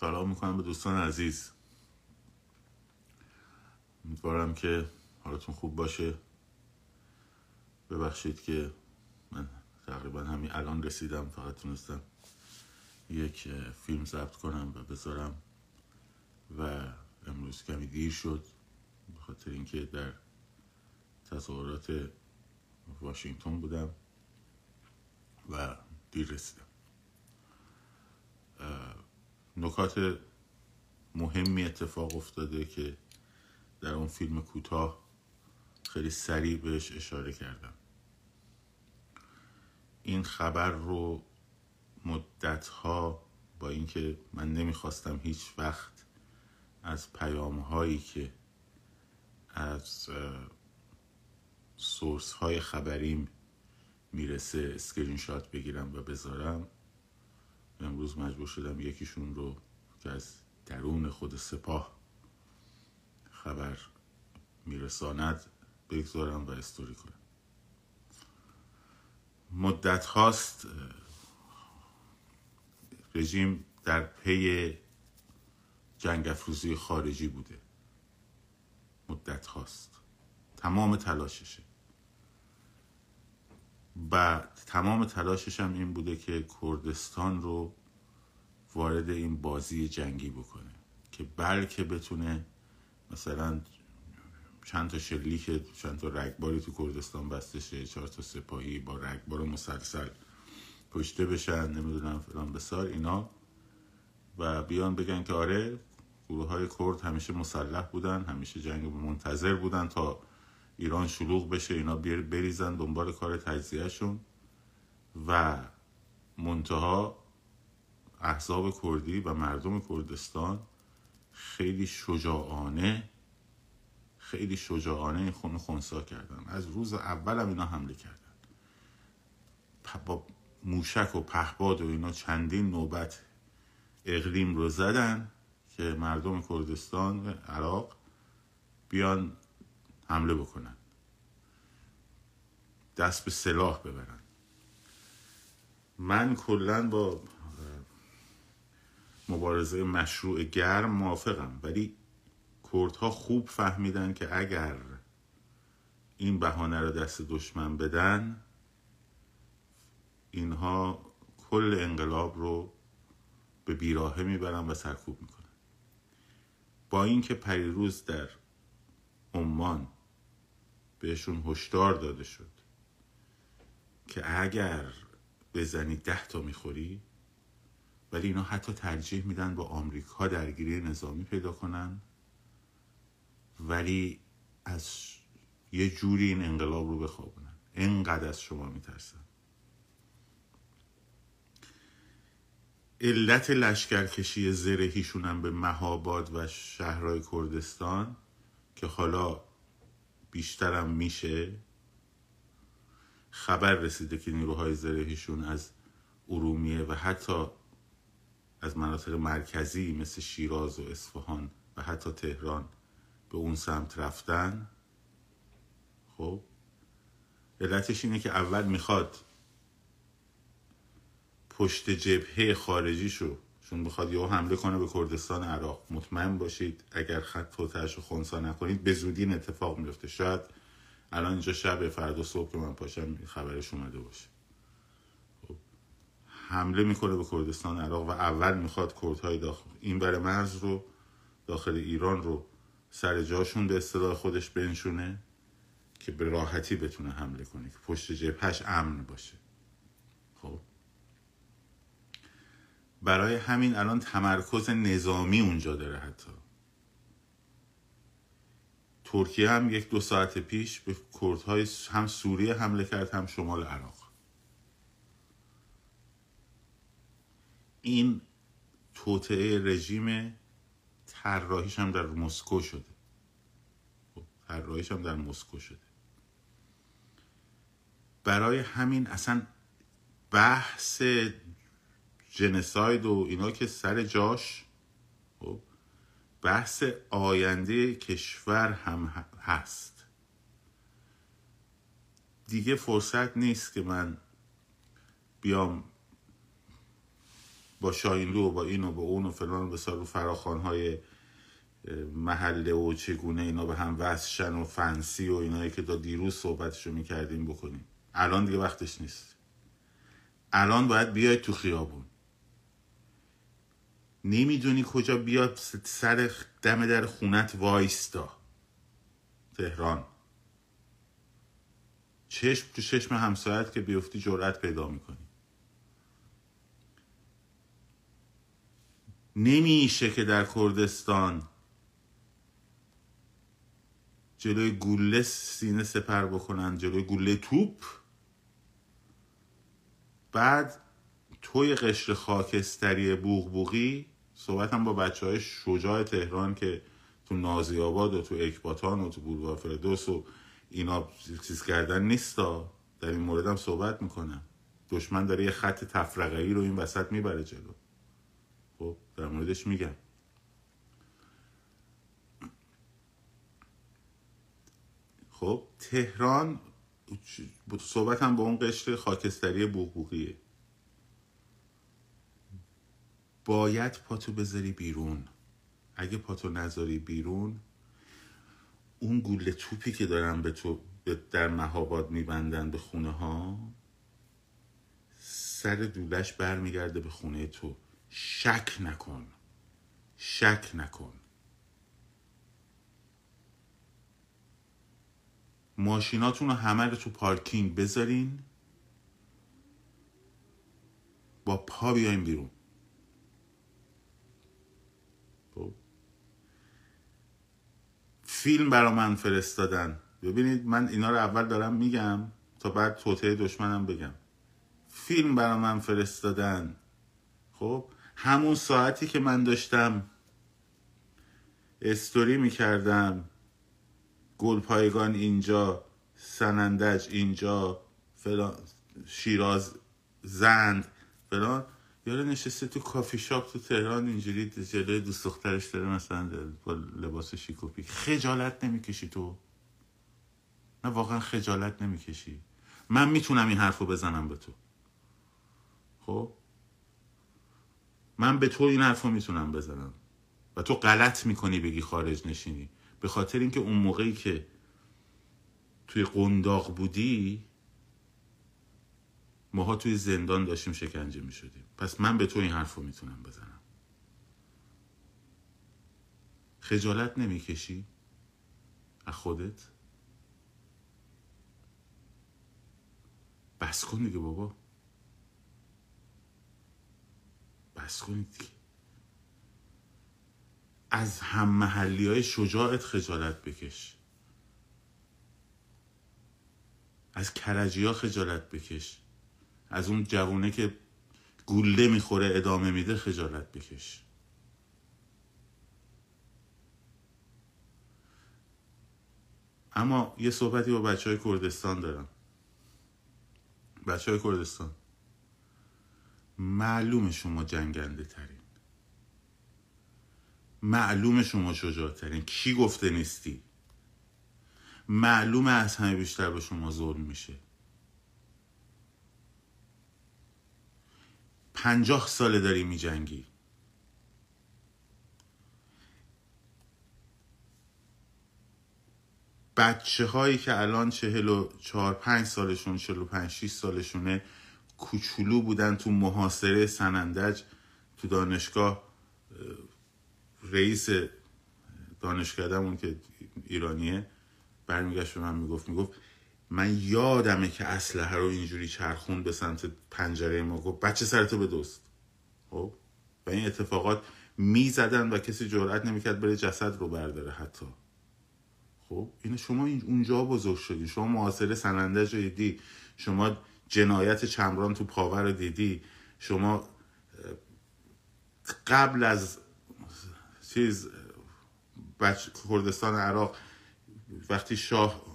سلام می‌کنم به دوستان عزیز. امیدوارم که حالتون خوب باشه. ببخشید که من تقریبا همین الان رسیدم فقط تونستم یک فیلم ضبط کنم و بذارم و امروز کمی دیر شد به خاطر اینکه در تظاهرات واشنگتن بودم و دیر رسیدم. نکات مهمی اتفاق افتاده که در اون فیلم کوتاه خیلی سریع بهش اشاره کردم. این خبر رو مدت ها با اینکه من نمی‌خواستم هیچ وقت از پیام هایی که از source های خبریم می‌رسه اسکرین شات بگیرم و بذارم امروز مجبور شدم یکیشون رو که از درون خود سپاه خبر میرساند بگذارم و استوری کنم. مدت هاست رژیم در پی جنگ افروزی خارجی بوده. مدت هاست. تمام تلاششه. و تمام تلاشش هم این بوده که کردستان رو وارد این بازی جنگی بکنه که بلکه بتونه مثلا چند تا شلیک چند تا رگباری تو کردستان بسته شه چهار تا سپاهی با رگبار مسلسل کشته بشن نمی‌دونم فلان بسار اینا. و بیان بگن که آره گروه های کرد همیشه مسلح بودن همیشه جنگ منتظر بودن تا ایران شلوغ بشه اینا بریزن دنبال کار تجزیهشون و منتها احزاب کردی و مردم کردستان خیلی شجاعانه خیلی شجاعانه این خونو خونسا کردن. از روز اول هم اینا حمله کردن. با موشک و پهباد و اینا چندین نوبت اقلیم رو زدن که مردم کردستان عراق بیان حمله بکنن. دست به سلاح ببرن. من کلا با مبارزه مشروع گرم موافقم ولی کردها خوب فهمیدن که اگر این بهانه رو دست دشمن بدن اینها کل انقلاب رو به بیراهه می‌برن و سرکوب می‌کنن. با اینکه پریروز در عمان بهشون هشدار داده شد که اگر بزنی ده تا می‌خوری ولی اینا حتی ترجیح میدن با آمریکا درگیری نظامی پیدا کنن. ولی از یه جوری این انقلاب رو بخوابونن. انقدر از شما میترسن علت لشکرکشی زرهیشون هم به مهاباد و شهرهای کردستان که حالا بیشترم میشه. خبر رسیده که نیروهای زرهیشون از ارومیه و حتی از مناطق مرکزی مثل شیراز و اصفهان و حتی تهران به اون سمت رفتن. خب علتش اینه که اول می‌خواد پشت جبهه خارجیشو چون می‌خواد یهو حمله کنه به کردستان عراق. مطمئن باشید اگر خط توتش رو خونسا نکنید به زودی این اتفاق میفته. شاید الان اینجا شب فردا صبح که من پاشم خبرش اومده باشه. خب. حمله می‌کنه به کردستان عراق و اول می‌خواد کردهای داخل این بر مرز رو داخل ایران رو سر جاشون به اصطلاح خودش بنشونه که به راحتی بتونه حمله کنه که پشت جبهش امن باشه خب برای همین الان تمرکز نظامی اونجا داره حتی. ترکیه هم یک دو ساعت پیش به کردهای هم سوریه حمله کرد هم شمال عراق. این توطعه رژیم طراحیش هم در مسکو شده. خب، طراحیش هم در مسکو شده. برای همین اصلا بحث جنساید و اینا که سر جاش خب بحث آینده کشور هم هست. دیگه فرصت نیست که من بیام با شاینلو و با این و با اون و فلان و بسار فراخان های محله و چگونه اینا به هم وصشن و فنسی و اینایی که تا دیروز صحبتشو می‌کردیم بکنیم الان دیگه وقتش نیست. الان باید بیای تو خیابون. نمی‌دونی کجا بیاد سر دم در خونت وایستا. تهران. چشم تو چشم همسایت که بیفتی جرأت پیدا می‌کنی. نمیشه که در کردستان جلوی گوله سینه سپر بکنن جلوی گوله توپ. بعد توی قشر خاکستری بوغبوغی صحبتم با بچه های شجاع تهران که تو نازی آباد و تو اکباتان و تو بولوار فردوس و اینا چیز کردن نیستا. در این موردم صحبت می‌کنم. دشمن داره یه خط تفرقه ای رو این وسط می‌بره جلو. خب در موردش میگم. خب تهران صحبت هم با اون قشر خاکستری بوغبوغیه. باید پاتو بذاری بیرون. اگه پاتو نذاری بیرون اون گوله توپی که دارن به تو در مهاباد میبندن به خونه ها سر دولش برمیگرده به خونه تو. شک نکن. شک نکن. ماشیناتون رو همه رو تو پارکینگ بذارین با پا بیایم بیرون خب. فیلم برا من فرستادن. ببینید من اینا رو اول دارم میگم تا بعد توطعه دشمنم بگم. فیلم برا من فرستادن. خب همون ساعتی که من داشتم استوری می‌کردم. گلپایگان اینجا سنندج اینجا فلان شیراز زند فلان. یاره نشسته تو کافی شاپ تو تهران اینجوری جلوی دوست دخترش داره مثلا با لباس شیکوپی خجالت نمی‌کشی تو؟ نه واقعا خجالت نمی‌کشی. من می‌تونم این حرفو بزنم به تو. خب؟ من به تو این حرفو می‌تونم بزنم. و تو غلط می‌کنی بگی خارج نشینی. به خاطر اینکه اون موقعی که توی قنداق بودی ماها توی زندان داشتیم شکنجه می شدیم پس من به تو این حرف رو می‌تونم بزنم. خجالت نمی‌کشی؟ از خودت؟ بس کن دیگه بابا. بس کنید دیگه. از هم محلی های شجاعت خجالت بکش. از کرجی ها خجالت بکش. از اون جوونه که گوله می‌خوره ادامه میده خجالت بکش اما یه صحبتی با بچه های کردستان دارم. بچه های کردستان معلوم شما جنگنده ترین. معلوم شما شجاعترین کی گفته نیستی؟ معلومه از همه بیشتر به شما ظلم میشه. پنجاه ساله داری میجنگی بچه هایی که الان چهل و چهار پنج سالشون چهل و پنج شیش سالشونه کوچولو بودن تو محاصره سنندج تو دانشگاه رئیس دانشکدهمون که ایرانیه برمیگشت به من می‌گفت می‌گفت من یادمه که اسلحه رو اینجوری چرخون به سمت پنجره ما. گفت بچه سرتو به دوست. خب؟ و این اتفاقات می‌زدن و کسی جرئت نمی‌کرد بره جسد رو برداره حتی. خب؟ این شما اونجا بزرگ شدی شما معاصره سنندج رو دیدی. شما جنایت چمران تو پاور رو دیدی. شما قبل از چیز بچ... کردستان عراق وقتی شاه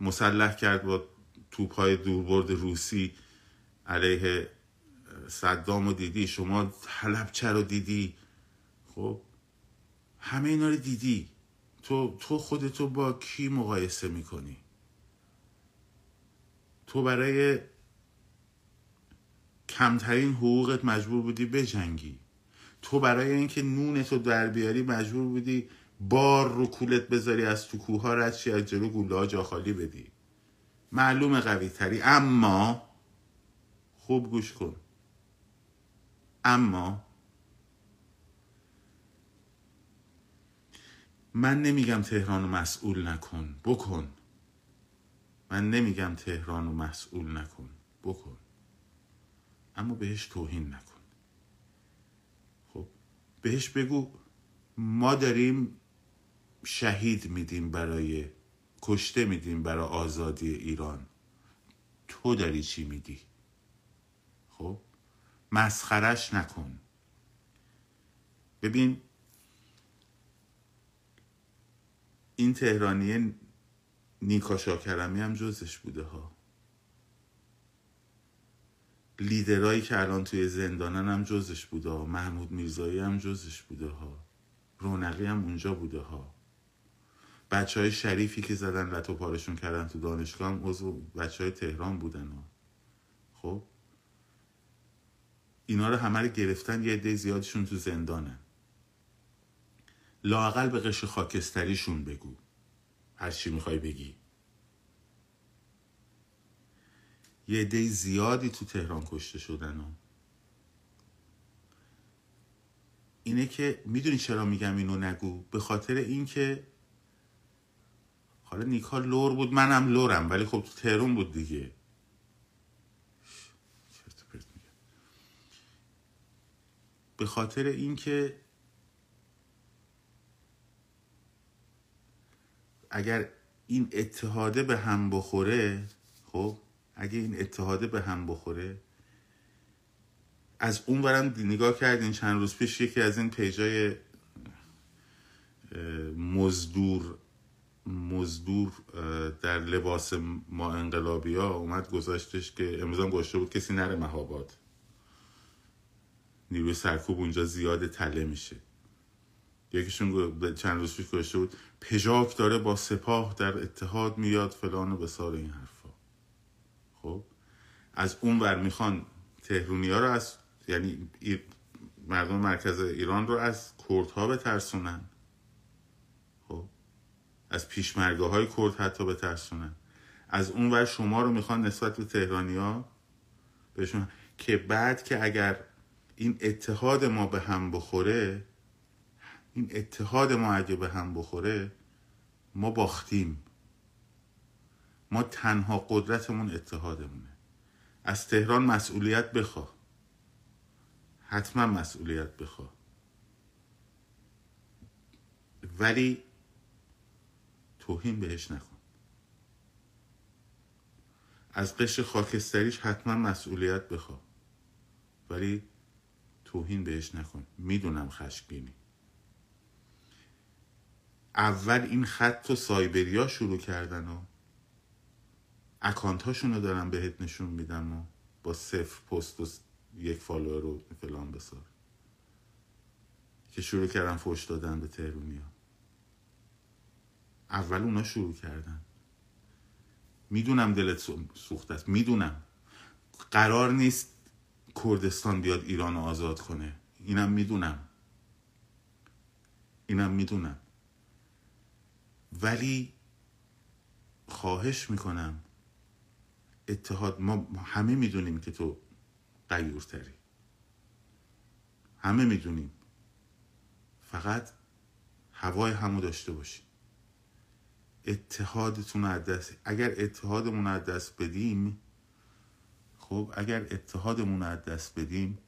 مسلح کرد با توپهای دوربرد روسی علیه صدام رو دیدی شما حلبچه رو دیدی. خب همه اینا رو دیدی. تو تو خودتو با کی مقایسه می‌کنی؟ تو برای کمترین حقوقت مجبور بودی بجنگی. تو برای اینکه نونتو در بیاری مجبور بودی بار رو کولت بذاری از تو کوه ها رد از جلو گوله جا خالی بدی. معلوم قوی تری. اما خوب گوش کن. اما من نمیگم تهران رو مسئول نکن. بکن. من نمیگم تهران رو مسئول نکن. بکن. اما بهش توهین نکن. خب بهش بگو ما داریم شهید میدیم برای کشته میدیم برای آزادی ایران. تو داری چی میدی خب مسخرش نکن. ببین این تهرانی نیکا شاکرمی هم جزش بوده ها. لیدرایی که الان توی زندانن هم جزش بوده ها. محمود میرزایی هم جزش بوده ها. رونقی هم اونجا بوده ها. بچه های شریفی که زدن لطو پارشون کردن تو دانشگاه هم عضو بچه های تهران بودن ها. خب؟ اینا رو همه رو گرفتن یه عده زیادشون تو زندانن لاقل به قش خاکستریشون بگو. هر چی می‌خوای بگی. یه عده زیادی تو تهران کشته شدن ها. اینه که می‌دونی چرا میگم اینو نگو؟ به خاطر اینکه حالا نیکا لور بود منم لورم ولی خب تو تهرون بود دیگه. به خاطر اینکه اگر این اتحاده به هم بخوره خب اگه این اتحاده به هم بخوره از اون برم نگاه کردین چند روز پیش یکی از این پیجای مزدور مزدور در لباس ما انقلابی ها اومد گذاشتش که امروز گذاشته بود کسی نره مهاباد. نیروی سرکوب اونجا زیاد تله میشه. یکیشون چند روز پیش گذاشته بود پژاک داره با سپاه در اتحاد میاد فلان و بسار این حرفا. خب؟ از اون ور می‌خوان تهرونی ها رو از یعنی مردم مرکز ایران رو از کردها بترسونن. خب از پیشمرگه های کرد حتی بترسونن از اون ور شما رو می‌خوان نسبت به تهرانی ها بهشون که بعد که اگر این اتحاد ما به هم بخوره این اتحاد ما اگه به هم بخوره ما باختیم. ما تنها قدرتمون اتحادمونه. از تهران مسئولیت بخواه. حتما مسئولیت بخواه. ولی توهین بهش نکن. از قشر خاکستریش حتما مسئولیت بخواه ولی توهین بهش نکن. می‌دونم خشمگینی اول این خط رو سایبریا شروع کردن و account هاشون رو دارن بهت نشون میدن و با صفر پست و یک follower رو فلان بیسار که شروع کردن فوش دادن به تهرونیا. اول اونا شروع کردن. می‌دونم دلت سوخته است. می‌دونم. قرار نیست کردستان بیاد ایران رو آزاد کنه. اینم می‌دونم. اینم می‌دونم. ولی خواهش می‌کنم. اتحاد ما همه می‌دونیم که تو قیورتری همه می‌دونیم. فقط هوای همو داشته باشیم. اتحادتون از دست اگر اتحادمون از دست بدیم خب اگر اتحادمون از دست بدیم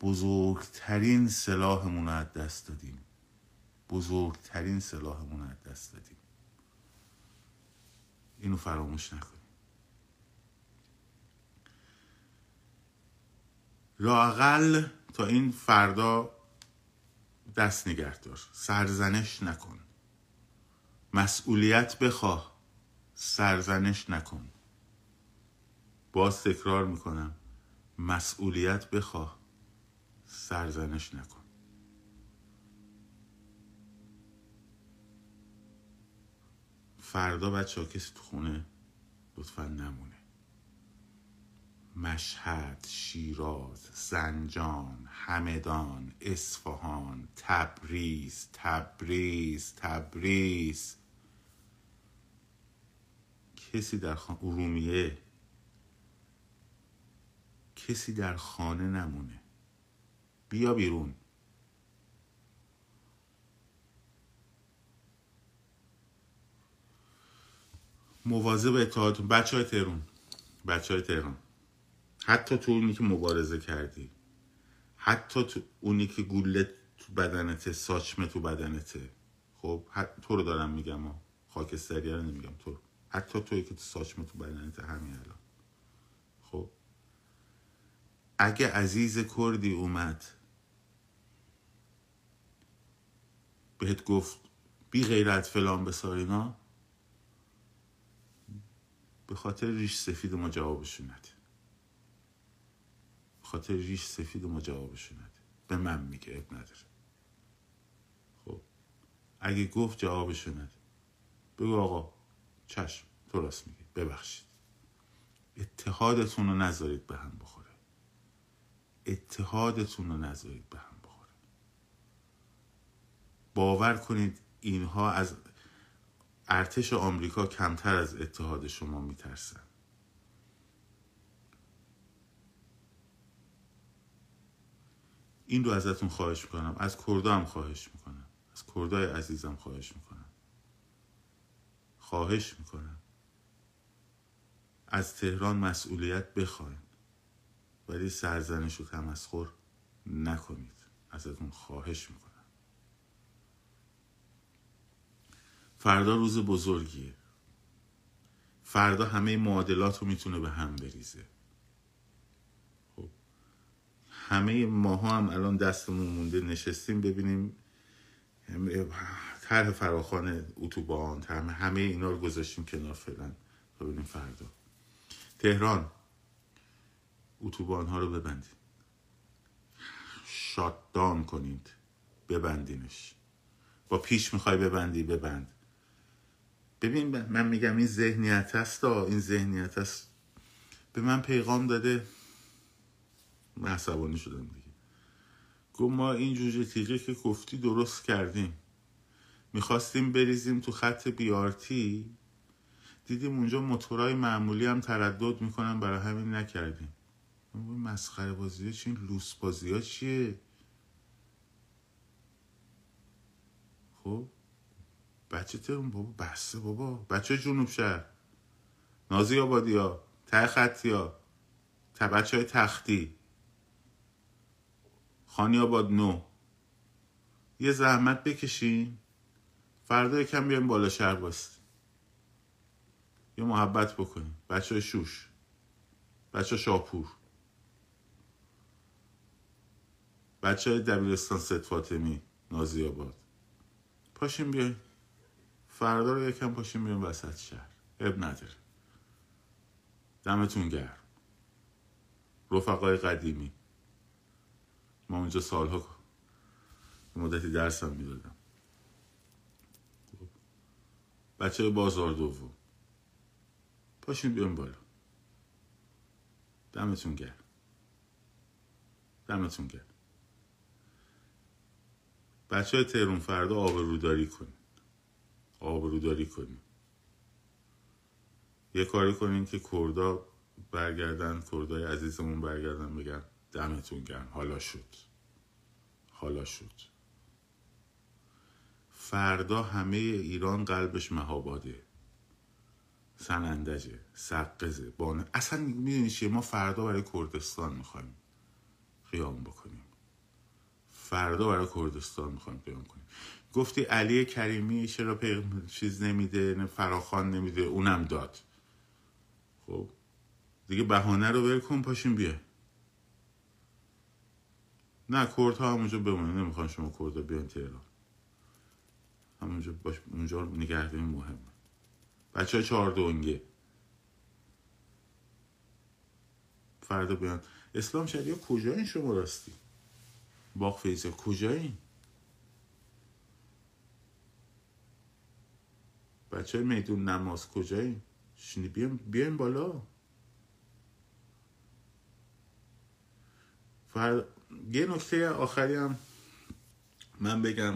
بزرگترین سلاحمون از دست دادیم. بزرگترین سلاحمون از دست دادیم. اینو فراموش نکنیم لاقل تا این فردا دست نگه دار سرزنش نکن. مسئولیت بخواه. سرزنش نکن. باز تکرار می‌کنم. مسئولیت بخواه. سرزنش نکن. فردا بچه ها کسی تو خونه لطفا نمونه. مشهد شیراز زنجان همدان اصفهان تبریز تبریز تبریز. کسی در خانه ارومیه. کسی در خانه نمونه. بیا بیرون. مواظب اتحادتون بچه های تهرون بچه های تهران. حتی تو اونی که مبارزه کردی. حتی تو اونی که گوله تو بدنته ساچمه تو بدنته. خب تو رو دارم میگم خاکستری رو نمیگم تو حتی توی که تو ساچمه تو بدنته همین الان. خب. اگه عزیز کردی اومد. بهت گفت بی غیرت فلان بسارینا به خاطر ریش سفید ما جوابشون نده. به خاطر ریش سفید ما جوابشون نده. به من میگه اب نداره. خب. اگه گفت جوابشون نده. بگو آقا. چشم. تو راست میگی. ببخشید. اتحادتون رو نذارید به هم بخوره. اتحادتون رو نذارید به هم بخوره. باور کنید اینها از ارتش آمریکا کمتر از اتحاد شما میترسن. این رو ازتون خواهش می‌کنم. از کردا هم خواهش می‌کنم. از کردای عزیزم خواهش می‌کنم. خواهش می‌کنم. از تهران مسئولیت بخواین. ولی سرزنش و تمسخر نکنید. ازتون خواهش می‌کنم. فردا روز بزرگیه. فردا همه معادلات رو می‌تونه به هم بریزه. خب همه ماها هم الان دستمون مونده. نشستیم ببینیم. طرح فراخان اتوبان همه اینا رو گذاشتیم کنار فعلا. ببینیم فردا. تهران. اتوبان ها رو ببندید. شاتدان کنید. ببندینش. با پیش می‌خوای ببندی ببند. ببین من میگم این ذهنیت هست این ذهنیت هست به من پیغام داده. من عصبانی شدم دیگه. گفت ما این جوجه تیغه که گفتی درست کردیم. می‌خواستیم بریزیم تو خط بیارتی دیدیم اونجا موتورای معمولی هم تردد می‌کنن برای همین نکردیم. مسخره بازی ها چی؟ این لوس بازی ها چیه؟ خب؟ بچه ترون بابا بسته بابا. بچه جنوب شهر. نازی آبادی ها ته خطی ها بچه های تختی. خانی آباد نو. یه زحمت بکشین فردا یکم بیایم بالا شهر باست یه محبت بکنیم. بچه شوش. بچه شاپور. بچه های دبیرستان ست فاطمی نازی آباد پاشیم بیایم. فردا رو یکم پاشیم میریم وسط شهر. اب نداره. دمتون گرم. رفقای قدیمی. ما اونجا سالها مدتی درس هم می‌دادم. بچه بازار دوم. پاشیم بیایم بالا. دمتون گرم. دمتون گرم. بچه های تهرون فردا آب روداری کنیم آبروداری کنیم یه کاری کنیم که کردا برگردن کردای عزیزمون برگردن بگن دمتون گرم. حالا شد. حالا شد. فردا همه ایران قلبش مهاباده. سنندجه سقزه بانه. اصلا می‌دونی چیه؟ ما فردا برای کردستان می‌خوایم قیام بکنیم. فردا برای کردستان می‌خوایم قیام کنیم. گفتی علی کریمی چرا چیز نمیده فراخان نمیده؟ اونم داد. خب دیگه بهانه رو ول کن پاشین بیا. نه کرد ها همونجا بمونه. نمی‌خوان شما کرد بیان تهران. همونجا باش اونجا نگه مهمه بچه های چهار دونگه فردا بیان. اسلام شدید کجا شما راستی؟ باغ فیزه کجایین؟ بچه های میدون نماز کجایی؟ شنی بیایم بیایم بالا. فر... یه نکته آخری هم من بگم.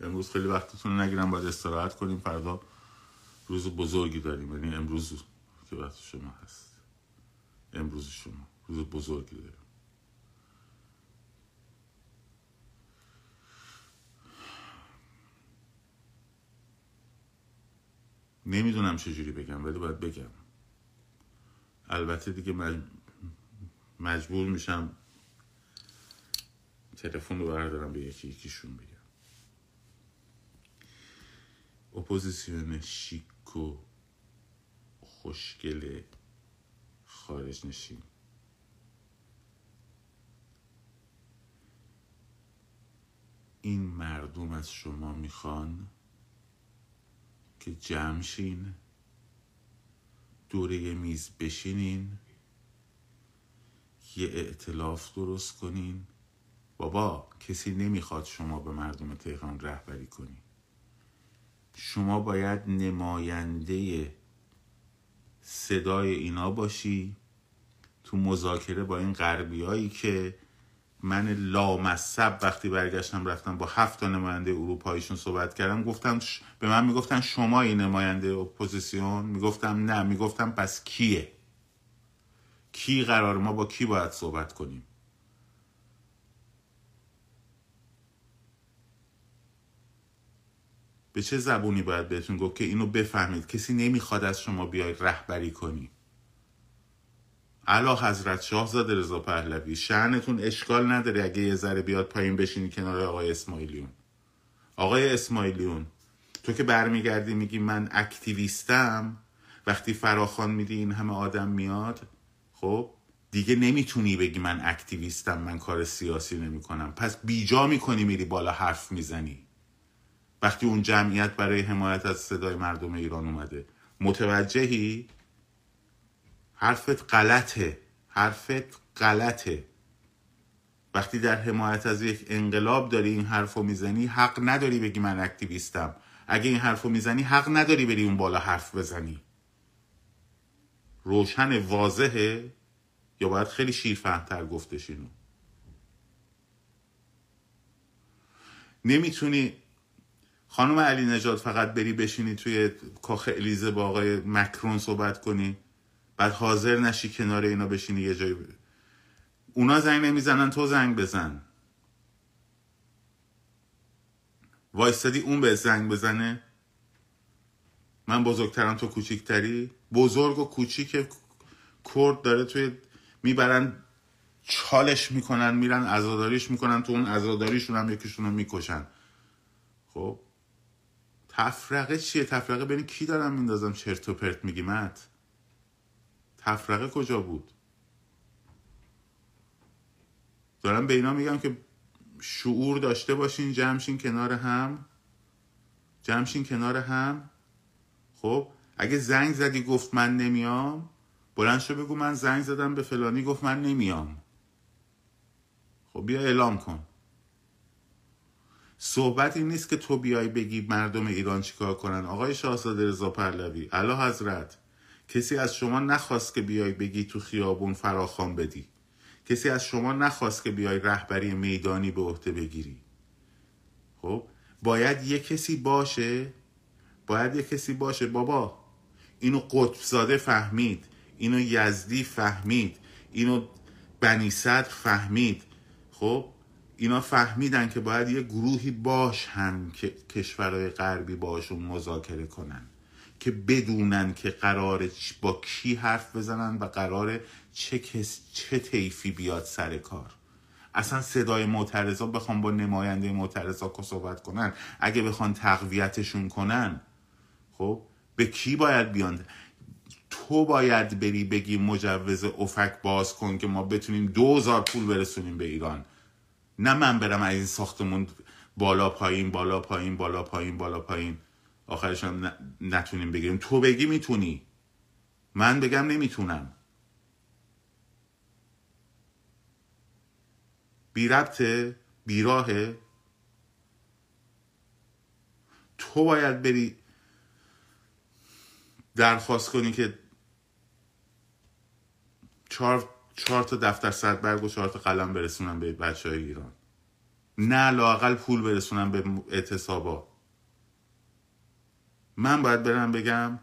امروز خیلی وقتتون نگیرم باید استراحت کنیم. فردا روز بزرگی داریم. یعنی امروز که وقت شما هست. امروز شما. روز بزرگی داریم. نمی‌دونم چجوری بگم ولی باید بگم. البته دیگه مجبور میشم تلفن رو بردارم به یکی یکیشون بگم. اپوزیسیون شیک و خوشگل خارج نشین. این مردم از شما می‌خوان که جمشین دوره میز بشینین یه اعتلاف درست کنین. بابا کسی نمی‌خواد شما به مردم تهران رهبری کنی شما باید نماینده صدای اینا باشی تو مذاکره با این غربیایی که من لامصب وقتی برگشتم رفتم با هفت تا نماینده اروپاییشون صحبت کردم گفتم به من می‌گفتن شما این نماینده اپوزیسیون؟ می‌گفتم نه می‌گفتم پس کیه؟ کی قرار ما با کی باید صحبت کنیم؟ به چه زبونی باید بهتون گفت که اینو بفهمید؟ کسی نمی‌خواد از شما بیاید رهبری کنی. علا حضرت شاهزاده رضا پهلوی شعنتون اشکال نداره اگه یه ذره بیاد پایین بشینی کنار آقای اسماعیلیون. آقای اسماعیلیون تو که برمیگردی میگی من اکتیویستم وقتی فراخان میدی این همه آدم میاد خب؟ دیگه نمی‌تونی بگی من اکتیویستم من کار سیاسی نمی‌کنم. پس بیجا می‌کنی میری بالا حرف می‌زنی. وقتی اون جمعیت برای حمایت از صدای مردم ایران اومده. متوجهی؟ حرفت غلطه. حرفت غلطه. وقتی در حمایت از یک انقلاب داری این حرف رو می‌زنی حق نداری بگی من اکتیویستم. اگه این حرف رو می‌زنی حق نداری بری اون بالا حرف بزنی. روشن واضحه؟ یا باید خیلی شیرفهمتر گفتش اینو؟ نمی‌تونی خانم علی نجات فقط بری بشینی توی کاخ الیزه با آقای مکرون صحبت کنی. بعد حاضر نشی کنار اینا بشینی یه جایی بری. اونا زنگ نمی‌زنن تو زنگ بزن. وایستادی اون به زنگ بزنه؟ من بزرگترم تو کوچیکتری؟ بزرگ و کوچیک کرد داره توی می‌برن چالش می‌کنن میرن ازاداریش می‌کنن تو اون ازاداریشون هم یکیشون رو می‌کشن. خب؟ تفرقه چیه؟ تفرقه بین کی دارم میندازم چرت و پرت میگی مت تفرقه کجا بود؟ دارم به اینا میگم که شعور داشته باشین جمشین کنار هم. جمشین کنار هم. خب اگه زنگ زدی گفت من نمیام بلند شو بگو من زنگ زدم به فلانی گفت من نمیام. خب بیا اعلام کن. صحبت این نیست که تو بیای بگی مردم ایران چیکار کنن. آقای شاهزاده رضا پهلوی علا حضرت کسی از شما نخواست که بیای بگی تو خیابون فراخوان بدی؟ کسی از شما نخواست که بیای رهبری میدانی به عهده بگیری؟ خب باید یه کسی باشه؟ باید یه کسی باشه؟ بابا اینو قطبزاده فهمید اینو یزدی فهمید اینو بنی صدر فهمید. خب اینا فهمیدن که باید یه گروهی باشن که کشورهای غربی باشون مذاکره کنن که بدونن که قراره با کی حرف بزنن و قراره چه کس چه طیفی بیاد سر کار. اصلا صدای معترضا بخوان با نماینده معترضا صحبت کنن. اگه بخوان تقویتشون کنن خب به کی باید بیان؟ تو باید بری بگی مجوز افک باز کن که ما بتونیم دوزار پول برسونیم به ایران. نه من برم از این ساختمون بالا پایین بالا پایین بالا پایین بالا پایین. آخرش هم نتونیم بگیریم. تو بگی می‌تونی. من بگم نمی‌تونم. بی ربطه بیراهه تو باید بری درخواست کنی که چهار, چهار تا دفتر صد برگ و چهار تا قلم برسونم به بچه های ایران. نه لاقل پول برسونم به اعتصابا. من باید برم بگم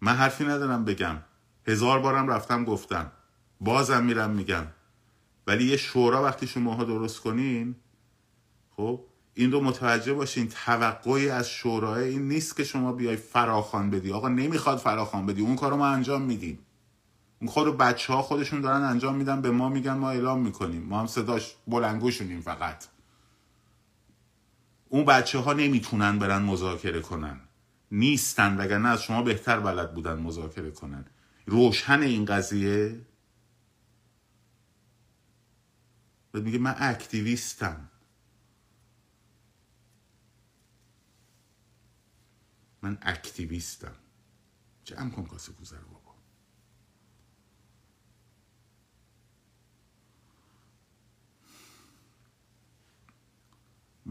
من حرفی ندارم بگم. هزار بارم رفتم گفتم. بازم میرم میگم. ولی یه شورا وقتی شماها درست کنین خب این رو متوجه باشین توقعی از شورای این نیست که شما بیای فراخان بدی. آقا نمی‌خواد فراخان بدی. اون کارو ما انجام میدیم. اون خود بچه ها خودشون دارن انجام میدن به ما میگن ما اعلام می‌کنیم. ما هم صداش بلنگوشونیم فقط. اون بچه ها نمی‌تونن برن مذاکره کنن. نیستن وگرنه از شما بهتر بلد بودن مذاکره کنن. روشن این قضیه. و میگه من اکتیویستم. من اکتیویستم. جمع کن کاسه گذر بابا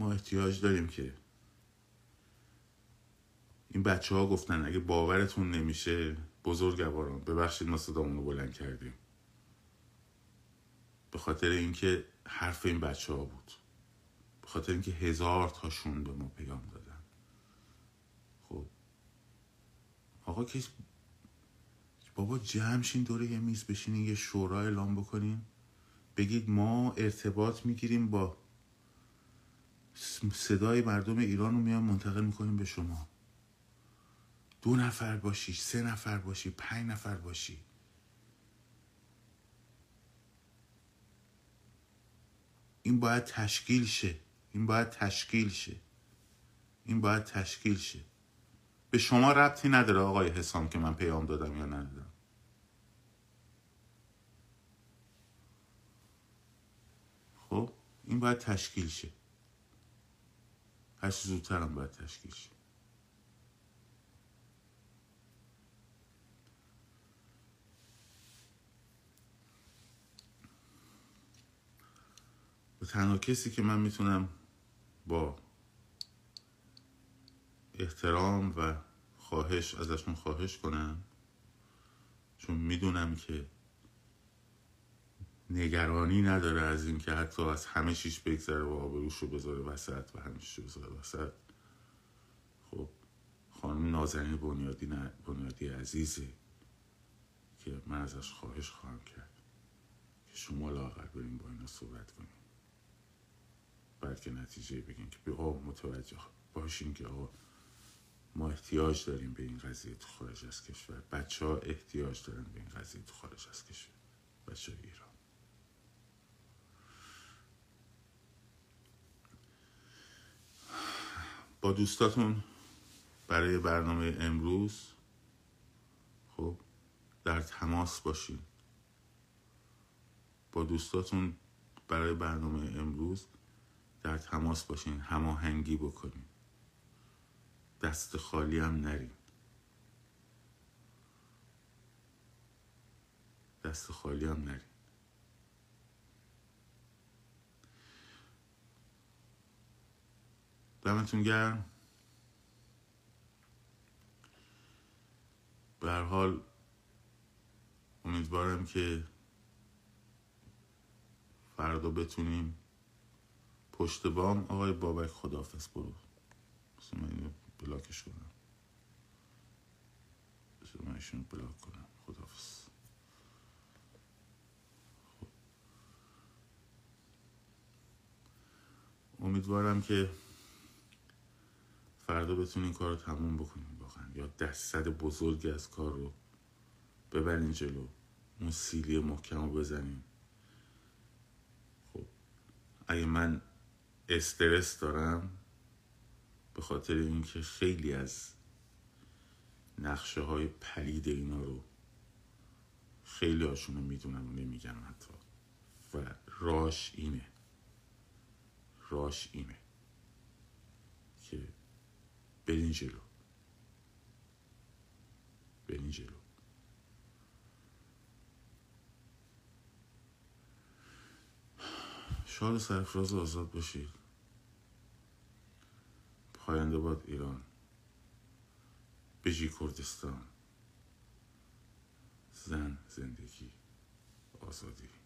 ما احتیاج داریم که این بچه ها گفتن اگه باورتون نمیشه بزرگواران ببخشید ما صدامون رو بلند کردیم. به خاطر اینکه حرف این بچه ها بود. به خاطر اینکه هزار تاشون به ما پیام دادن. خب. آقا که بابا جمعشین دور یه میز بشینین یه شورا اعلام بکنین. بگید ما ارتباط می‌گیریم با صدای مردم ایران رو میان منتقل می‌کنیم به شما. دو نفر باشی سه نفر باشی پنج نفر باشی. این باید تشکیل شه. این باید تشکیل شه. این باید تشکیل شه. به شما ربطی نداره آقای حسام که من پیام دادم یا ندادم. خب این باید تشکیل شه. هر زودتر هم باید تشکیل و تنها کسی که من می‌تونم با احترام و خواهش ازشون خواهش کنم چون می‌دونم که نگرانی نداره از اینکه حتی از همه چیش بگذره و آبروش رو بذاره وسط و همه رو بذاره وسط. خب خانم نازنین بنیادی, بنیادی عزیزه که من ازش خواهش خواهم کرد که شما لاغر بریم با اینا صحبت کنیم بلکه نتیجه بگین که به متوجه باشین که آقا ما احتیاج داریم به این قضیه تو خارج از کشور. بچه ها احتیاج دارن به این قضیه تو خارج از کشور. بچه ایران. با دوستاتون برای برنامه امروز خب در تماس باشین. با دوستاتون برای برنامه امروز در تماس باشین هماهنگی بکنین. دست خالی هم نرین. دست خالی هم نرین. دمتون گرم. به حال امیدوارم که فردا بتونیم پشت بام آقای بابک خدافز برو. من بلاکش کنم. من ایشون بلاک کنم. خدافز خب. امیدوارم که فردا بتونین کار رو تموم بکنیم واقعا. یا دستد بزرگی از کار رو ببرین جلو. اون سیلی محکم رو بزنیم خب اگه من استرس دارم به خاطر اینکه خیلی از نقشه های پلید اینا رو خیلی هاشون رو می‌دونم و نمیگن حتی. و راش اینه. راش اینه. برین جلو. برین جلو. شاد سرفراز آزاد باشید. پاینده باد ایران. بجی کردستان. زن زندگی. آزادی.